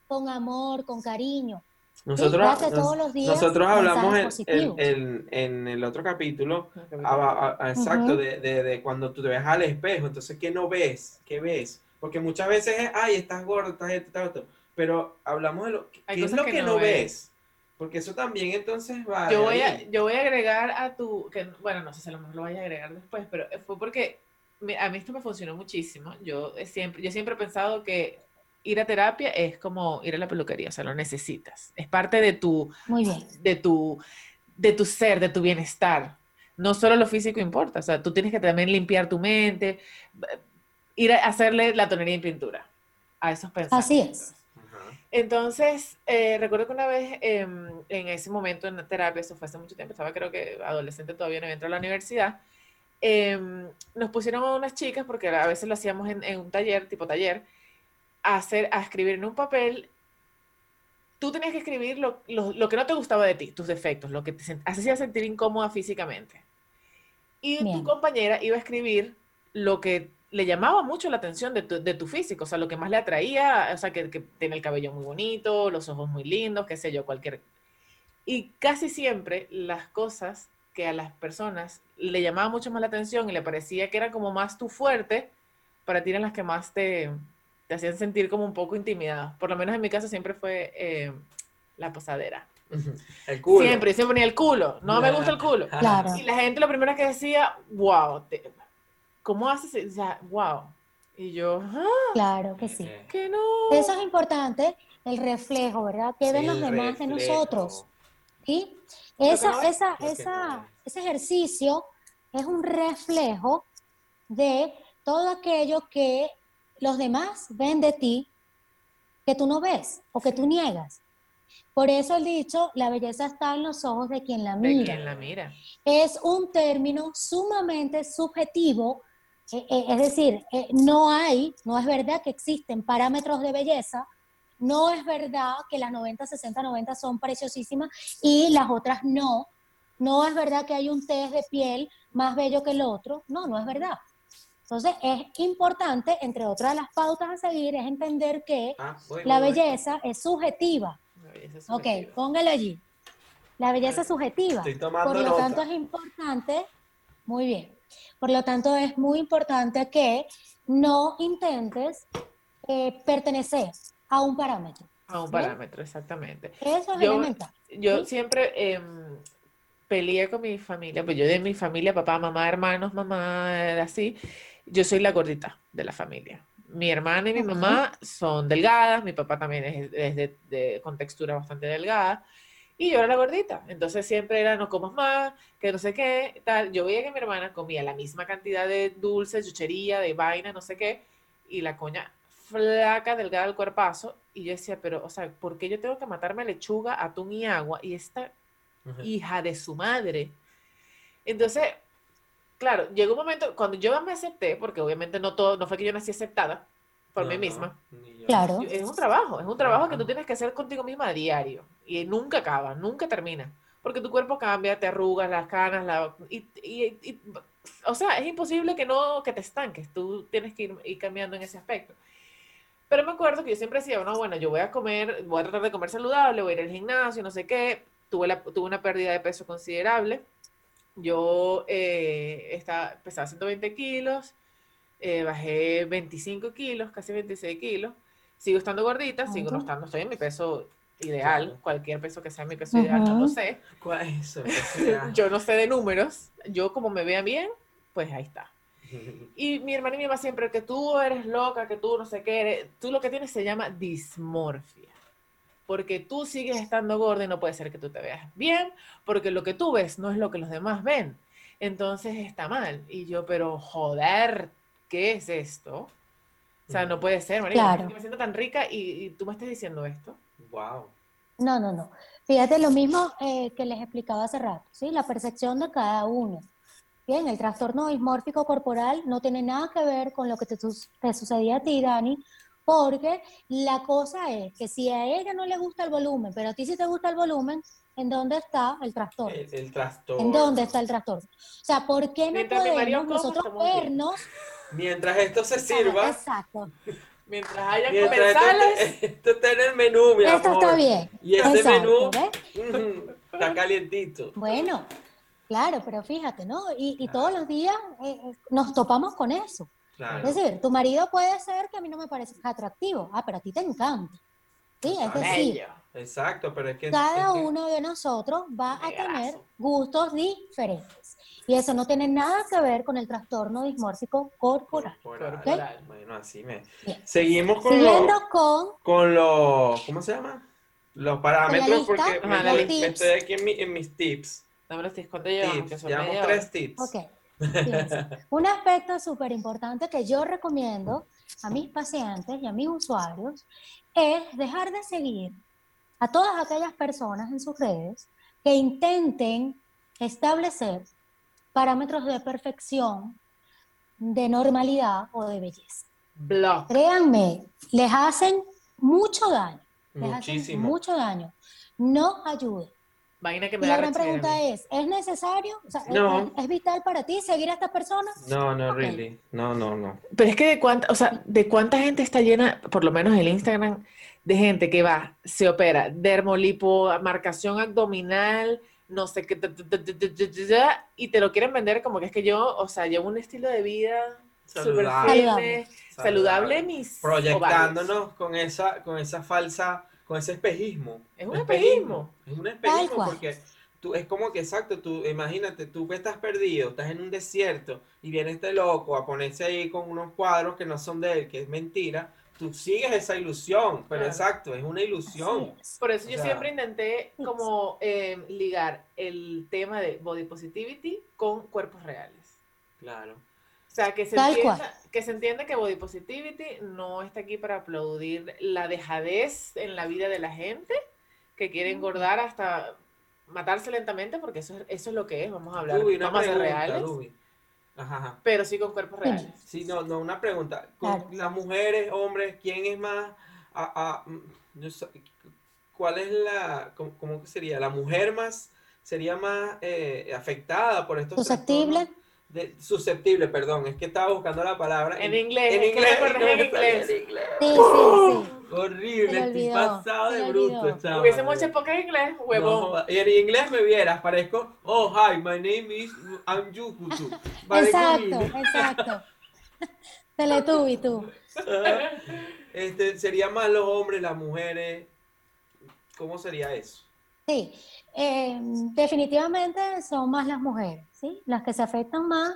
con amor, con cariño. Nosotros, date nos- todos los días nosotros hablamos en, mensajes en- positivos. en- en el otro capítulo, exacto, Ujú. de, de- de cuando tú te ves al espejo, entonces, ¿qué no ves? ¿Qué ves? Porque muchas veces es, ay, estás gordo, estás esto, estás esto, pero hablamos de lo, ¿qué es lo que que no ves. ves? Porque eso también entonces va Yo voy, a, yo voy a agregar a tu, que bueno, no sé si a lo mejor lo vayas a agregar después, pero fue porque me- a mí esto me funcionó muchísimo. Yo he siempre, yo siempre he pensado que ir a terapia es como ir a la peluquería, o sea, lo necesitas. Es parte de tu, Muy bien. de tu, de tu ser, de tu bienestar. No solo lo físico importa, o sea, tú tienes que también limpiar tu mente, ir a hacerle la tonería en pintura a esos pensamientos. Así es. Entonces, eh, recuerdo que una vez em, en ese momento en la terapia, eso fue hace mucho tiempo, estaba creo que adolescente todavía no había entrado a la universidad, em, nos pusieron a unas chicas, porque a veces lo hacíamos en, en un taller, tipo taller, a, hacer, a escribir en un papel. Tú tenías que escribir lo, lo- lo que no te gustaba de ti, tus defectos, lo que te hacía sentir incómoda físicamente. Y Bien. tu compañera iba a escribir lo que le llamaba mucho la atención de tu, de tu físico, o sea, lo que más le atraía, o sea, que, que tiene el cabello muy bonito, los ojos muy lindos, qué sé yo, cualquier... Y casi siempre las cosas que a las personas le llamaban mucho más la atención y le parecía que eran como más tu fuerte, para ti eran las que más te, te hacían sentir como un poco intimidada. Por lo menos en mi caso siempre fue eh, la posadera. El culo. Siempre, siempre ponía el culo, no me gusta el culo. Claro. Y la gente lo primero que decía, wow, te- ¿cómo haces? O sea, wow. Y yo, ah, Claro que sí. que no. Eso es importante, el reflejo, ¿verdad? ¿Qué ven los demás de nosotros? ¿Sí? que Esa, no esa, que esa, ese ejercicio es un reflejo de todo aquello que los demás ven de ti que tú no ves o que tú niegas. Por eso el dicho, la belleza está en los ojos de quien la De mira. quien la mira. Es un término sumamente subjetivo, eh, eh, es decir, eh, no hay, no es verdad que existen parámetros de belleza, no es verdad que las 90, 60, 90 son preciosísimas y las otras no, no es verdad que hay un test de piel más bello que el otro, no, no es verdad. Entonces es importante, entre otras las pautas a seguir, es entender que Ah, voy, la voy, voy. belleza es subjetiva. La belleza es Ok, póngalo allí. La belleza es subjetiva. Estoy tomando Por lo nota. tanto, es importante, muy bien, por lo tanto, es muy importante que no intentes eh, pertenecer a un parámetro. A un parámetro, exactamente. Eso es Yo- elemental. Yo ¿Sí? siempre em, peleé con mi familia, pues yo de mi familia, papá, mamá, hermanos, mamá, eh, así, yo soy la gordita de la familia. Mi hermana y mi mamá son delgadas, mi papá también es, es de, de- con textura bastante delgada, y yo era la gordita. Entonces siempre era no comas más, que no sé qué, tal. Yo veía que mi hermana comía la misma cantidad de dulces, chuchería, de vaina, no sé qué, y la coña flaca, delgada del cuerpazo, y yo decía, pero, o sea, ¿por qué yo tengo que matarme lechuga, atún y agua? Y esta hija de su madre. Entonces, claro, llegó un momento, cuando yo me acepté, porque obviamente no todo, no fue que yo nací aceptada por No, mí no, misma, ni yo. Claro. es un trabajo, es un trabajo que tú tienes que hacer contigo misma a diario y nunca acaba, nunca termina, porque tu cuerpo cambia, te arrugas, las canas, la, y, y- y- o sea, es imposible que no, que te estanques, tú tienes que ir, ir cambiando en ese aspecto. Pero me acuerdo que yo siempre decía, no, bueno, yo voy a comer, voy a tratar de comer saludable, voy a ir al gimnasio, no sé qué, tuve, la, tuve una pérdida de peso considerable, yo eh, estaba, pesaba 120 kilos, eh, bajé 25 kilos, casi 26 kilos. Sigo estando gordita, sigo no estando, estoy en mi peso ideal, Claro. cualquier peso que sea mi peso ideal, no lo sé. ¿Cuál es. Yo no sé de números, yo como me vea bien, pues ahí está. Y mi hermana y mi mamá siempre, que tú eres loca, que tú no sé qué eres, tú lo que tienes se llama dismorfia. Porque tú sigues estando gorda y no puede ser que tú te veas bien, porque lo que tú ves no es lo que los demás ven. Entonces está mal. Y yo, pero joder, ¿qué es esto? O sea, no puede ser, María. Claro. me siento tan rica y, y tú me estás diciendo esto. Wow. No, no, no. Fíjate lo mismo eh, que les explicaba hace rato, ¿sí? La percepción de cada uno. Bien, el trastorno dismórfico corporal no tiene nada que ver con lo que te sucedía a ti, Dani, porque la cosa es que si a ella no le gusta el volumen, pero a ti sí te gusta el volumen, ¿en dónde está el trastorno? El, el trastorno. ¿En dónde está el trastorno? O sea, ¿por qué no Mientras podemos nosotros vernos? Mientras esto se sirva, Exacto. Mientras haya mientras esto, esto está en el menú, mi Esto amor. está bien. Y ese Exacto, menú está calientito. Bueno, claro, pero fíjate, ¿no? Y, y todos los días eh, eh, nos topamos con eso. Claro. Es decir, tu marido puede ser que a mí no me parece atractivo, ah, pero a ti te encanta. Sí, es decir. Exacto, pero es que. cada es que- uno de nosotros va a tener gustos diferentes. Y eso no tiene nada que ver con el trastorno dismórfico corporal. Corporal. Corporal. Bueno, así me. Bien. Seguimos con Siguiendo los, con con los. ¿Cómo se llama? Los parámetros, lista, porque Ajá, me, la me- estoy aquí en, mi- en mis tips. Dame los tips, ¿cuánto llevamos? Tips. tres tips. Ok. Un aspecto súper importante que yo recomiendo a mis pacientes y a mis usuarios es dejar de seguir a todas aquellas personas en sus redes que intenten establecer parámetros de perfección, de normalidad o de belleza. Block. Créanme, les hacen mucho daño, les hacen Muchísimo. mucho daño. No ayuden. Vaina que Y me la da gran pregunta es, ¿es necesario? O sea, ¿es- No. ¿es, es vital para ti seguir a estas personas? No, no, Ok. really. No, no, no. Pero es que de cuánta, o sea, de cuánta gente está llena, por lo menos el Instagram, de gente que va, se opera, dermolipo, marcación abdominal, no sé qué, y te lo quieren vender como que es que yo, o sea, llevo un estilo de vida súper Saludable. saludable, mis ovarios. Proyectándonos con esa, con esa falsa, con ese espejismo. Es un espejismo. Es un espejismo porque tú, es como que exacto, tú imagínate, tú que estás perdido, estás en un desierto y viene este loco a ponerse ahí con unos cuadros que no son de él, que es mentira, tú sigues esa ilusión, pero Claro. exacto, es una ilusión. Es. Por eso O yo sea, siempre intenté como eh, ligar el tema de body positivity con cuerpos reales. Claro. O sea, que se, Tal entienda, cual. que se entiende que Body Positivity no está aquí para aplaudir la dejadez en la vida de la gente que quiere engordar hasta matarse lentamente, porque eso, es- eso es lo que es, vamos a hablar, una vamos a ser pregunta, reales. Ajá, ajá. pero sí con cuerpos reales. Sí, no, no, una pregunta. Con Claro. las mujeres, hombres, ¿quién es más? a- a- mm, no sé, ¿Cuál es la, cómo, cómo que sería? ¿La mujer más, sería más eh, afectada por estos Susceptible. trastornos? De, susceptible, perdón, es que estaba buscando la palabra. En inglés, en es que inglés, me acordé no en inglés. en inglés. Sí, sí, sí. Horrible, estoy pasado de bruto, chaval. Hubiésemos hecho poca en inglés, huevón. y en inglés me vieras, parezco, oh, hi, my name is Anjukutu. Exacto, exacto. Teletubi, tú. Este, sería más los hombres, las mujeres. ¿Cómo sería eso? Sí, eh, definitivamente son más las mujeres, ¿sí? Las que se afectan más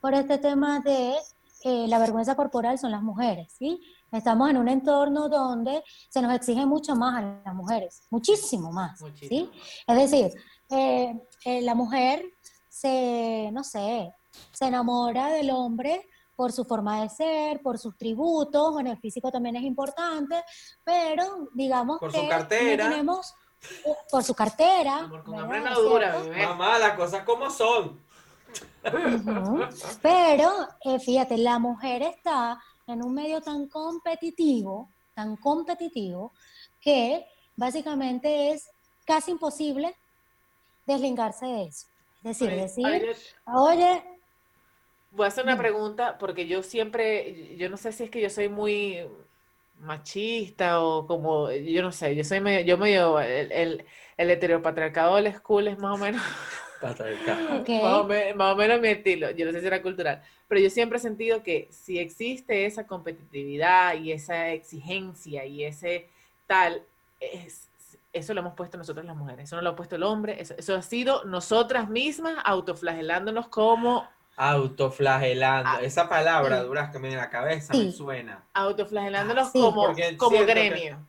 por este tema de eh, la vergüenza corporal son las mujeres, ¿sí? Estamos en un entorno donde se nos exige mucho más a las mujeres, muchísimo más, Muchísimo. ¿sí? Es decir, eh, eh, la mujer se, no sé, se enamora del hombre por su forma de ser, por sus tributos, bueno, el físico también es importante, pero digamos Por su que no tenemos, por su cartera, Amor, con hambre no ¿Es dura, cierto? bebé. Mamá, las cosas como son. Pero eh, fíjate, la mujer está en un medio tan competitivo, tan competitivo, que básicamente es casi imposible deslingarse de eso. Es decir, decir, yo- oye, Voy a hacer una pregunta porque yo siempre, yo no sé si es que yo soy muy machista o como, yo no sé, yo soy medio, yo medio, el, el, el heteropatriarcado del school es más o menos, más o, me- más o menos mi estilo, yo no sé si era cultural, pero yo siempre he sentido que si existe esa competitividad y esa exigencia y ese tal, es, eso lo hemos puesto nosotros las mujeres, eso no lo ha puesto el hombre, eso, eso ha sido nosotras mismas autoflagelándonos como Autoflagelando. Ah, Esa palabra, sí. Duras, que me en la cabeza Sí. me suena. autoflagelándonos Sí. como, como que- gremio.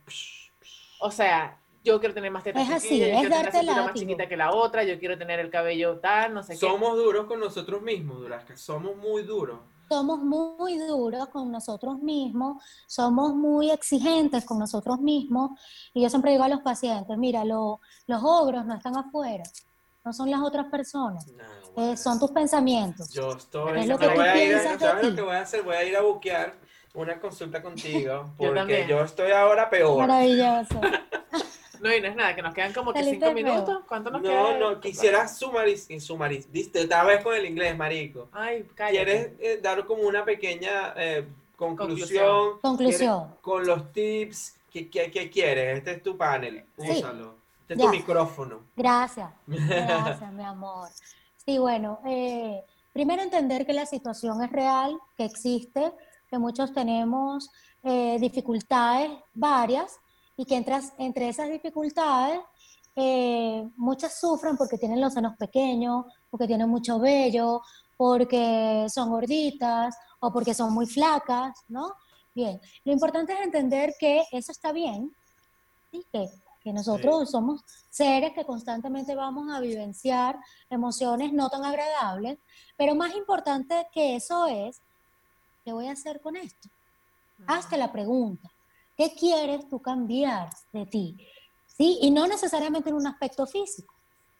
O sea, yo quiero tener más tetas Es así, chiquillas, yo quiero tener la más chiquita que la otra, yo quiero tener el cabello tal, no sé qué. Somos duros con nosotros mismos, Durasca. Somos muy duros. somos muy duros con nosotros mismos, somos muy exigentes con nosotros mismos, y yo siempre digo a los pacientes, mira, lo- los ogros no están afuera, no son las otras personas, No, eh, son tus pensamientos. Yo estoy. Es lo que tú voy a ir a- piensas de ¿Sabes lo que voy a hacer? Voy a ir a buquear una consulta contigo. Porque yo estoy ahora peor. Maravilloso. No, y no es nada, que nos quedan como que cinco minutos. ¿Cuánto nos No, queda? no, quisiera sumariz, sumariz, diste otra vez con el inglés, marico. Ay, cállate. ¿Quieres eh, dar como una pequeña eh, conclusión, Conclusión. Conclusión. ¿Quieres- con los tips? ¿Qué, qué, qué quieres? Este es tu panel, Sí. Este es tu micrófono. Gracias, gracias, mi amor. Sí, bueno, eh, primero entender que la situación es real, que existe, que muchos tenemos eh, dificultades varias y que entras, entre esas dificultades eh, muchas sufren porque tienen los senos pequeños, porque tienen mucho vello, porque son gorditas o porque son muy flacas, ¿no? Bien, lo importante es entender que eso está bien, ¿sí? que, que nosotros somos seres que constantemente vamos a vivenciar emociones no tan agradables, pero más importante que eso es, ¿qué voy a hacer con esto? Hazte la pregunta, ¿qué quieres tú cambiar de ti? ¿Sí? Y no necesariamente en un aspecto físico,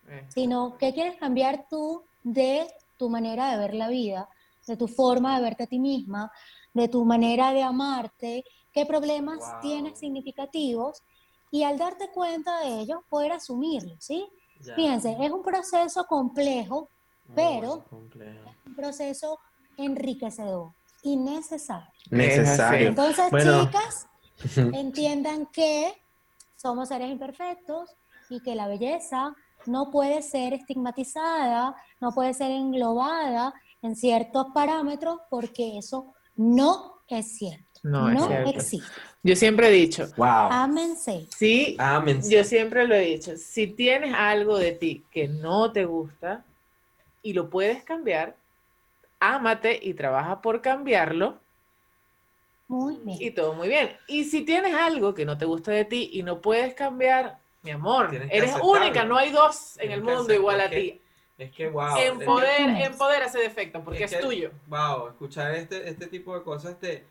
Eh, sino qué quieres cambiar tú de tu manera de ver la vida, de tu forma de verte a ti misma, de tu manera de amarte, qué problemas Wow. tienes significativos y al darte cuenta de ello, poder asumirlo, ¿sí? Ya. Fíjense, es un proceso complejo, Muy pero- complejo. un proceso enriquecedor y necesario. Necesario. Entonces, Bueno. chicas, entiendan que somos seres imperfectos y que la belleza no puede ser estigmatizada, no puede ser englobada en ciertos parámetros porque eso no es cierto. No, es cierto. existe. Yo siempre he dicho, Wow. Ámense. sí, Amén. yo siempre lo he dicho, si tienes algo de ti que no te gusta y lo puedes cambiar, ámate y trabaja por cambiarlo Muy bien. y todo muy bien. Y si tienes algo que no te gusta de ti y no puedes cambiar, mi amor, eres aceptarlo. única, no hay dos en Tienes el mundo igual a ti. Es que, wow. Empoder, empodera ese defecto porque Es es, que- tuyo. Wow, escuchar este, este tipo de cosas te,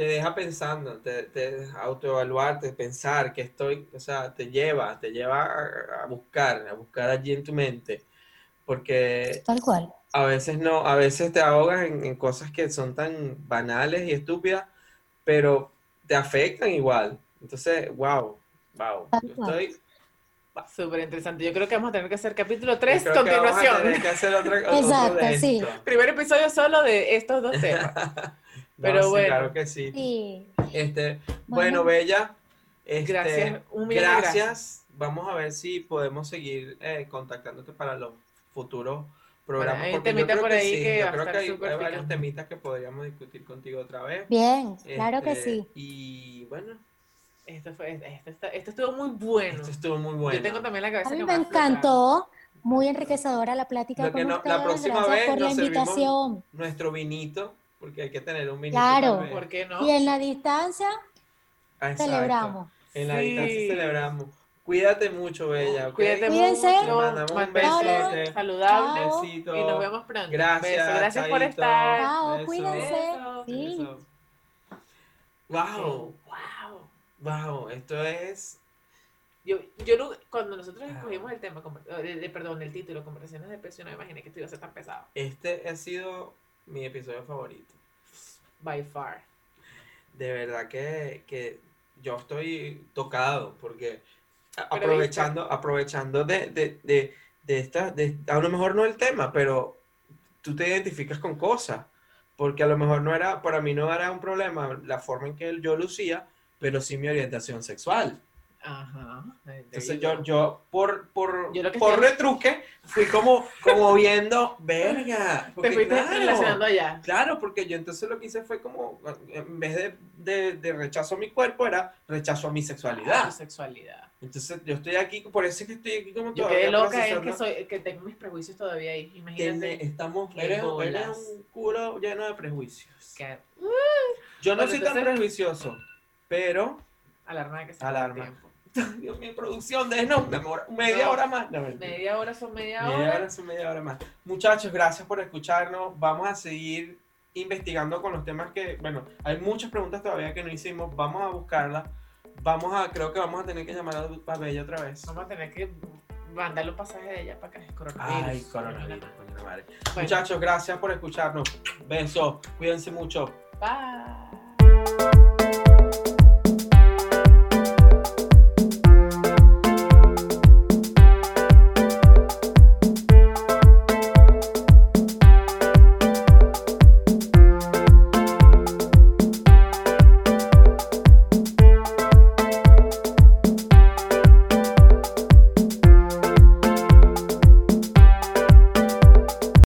te deja pensando, te, te autoevaluarte, pensar que estoy, o sea, te lleva, te lleva a, a buscar, a buscar allí en tu mente, porque Tal cual. a veces no, a veces te ahogas en, en cosas que son tan banales y estúpidas, pero te afectan igual. Entonces, wow, wow, Tal yo cual. estoy... Súper interesante. Yo creo que vamos a tener que hacer capítulo yo 3, creo que vamos a continuación. tener que hacer otra, otro Exacto, de sí. Primer episodio solo de estos dos temas. No, Pero sí, bueno. claro que sí. Sí. Este, bueno, Bueno. Bella, este, Gracias, un millón de gracias. gracias. Vamos a ver si podemos seguir eh, contactándote para los futuros programas. hay un porque yo temita creo por que ahí sí, que yo va a creo que hay, hay varios temitas que podríamos discutir contigo otra vez. Bien, claro que Este, sí. Y bueno, Esto, fue, esto, está- esto estuvo muy bueno. esto estuvo muy bueno. Yo tengo también la A cabeza mí que me a encantó, muy enriquecedora la plática que con no- la ustedes. próxima Gracias vez por la nos servimos- invitación. Nuestro vinito, porque hay que tener un vinito. Claro. ¿Por qué no? Y en la distancia Ah, exacto. celebramos. En la distancia Sí. celebramos. Cuídate mucho, Bella. ¿ok? Cuídate Cuídense. mucho. Te mandamos un saludable. Chao. Besito. Y nos vemos pronto. Gracias. Beso. Gracias por chaito. estar. Chao, Beso. cuídense. Beso. Sí. Beso. Wow, Wow. wow, esto es Yo, yo no- cuando nosotros Ah. escogimos el tema, eh, de- perdón, el título, conversaciones de precio, no me imaginé que esto iba a ser tan pesado. este ha sido mi episodio favorito. By far. De verdad que, que yo estoy tocado porque aprovechando, aprovechando de, de, de, de esta, de, a lo mejor no el tema, pero tú te identificas con cosas, porque a lo mejor no era, para mí no era un problema la forma en que yo lucía, pero sí mi orientación sexual. Ajá. Entonces yo, yo por, por, Yo lo que por estoy- retruque fui como, como viendo, verga. Te fuiste claro, relacionando allá. Claro, porque yo entonces lo que hice fue como, en vez de, de, de rechazo a mi cuerpo, era rechazo a mi sexualidad. sexualidad. Entonces yo estoy aquí, por eso es que estoy aquí como Yo todavía loca, es que, soy, que tengo mis prejuicios todavía ahí. Imagínate. estamos, eres, un culo lleno de prejuicios. Que, Yo no soy tan prejuicioso, pero, alarma que se Alarma. Dios mío, producción, de no, una hora- media No. hora más. No. Media hora son media, Media hora. hora es media hora más. Muchachos, gracias por escucharnos. Vamos a seguir investigando con los temas que, bueno, hay muchas preguntas todavía que no hicimos. Vamos a buscarlas. Vamos a, creo que vamos a tener que llamar a, a Bella otra vez. Vamos a tener que mandarle un pasaje de ella para acá. Es coronavirus. Ay, coronavirus, coño madre. Bueno, Muchachos, gracias por escucharnos. Besos, cuídense mucho. Bye.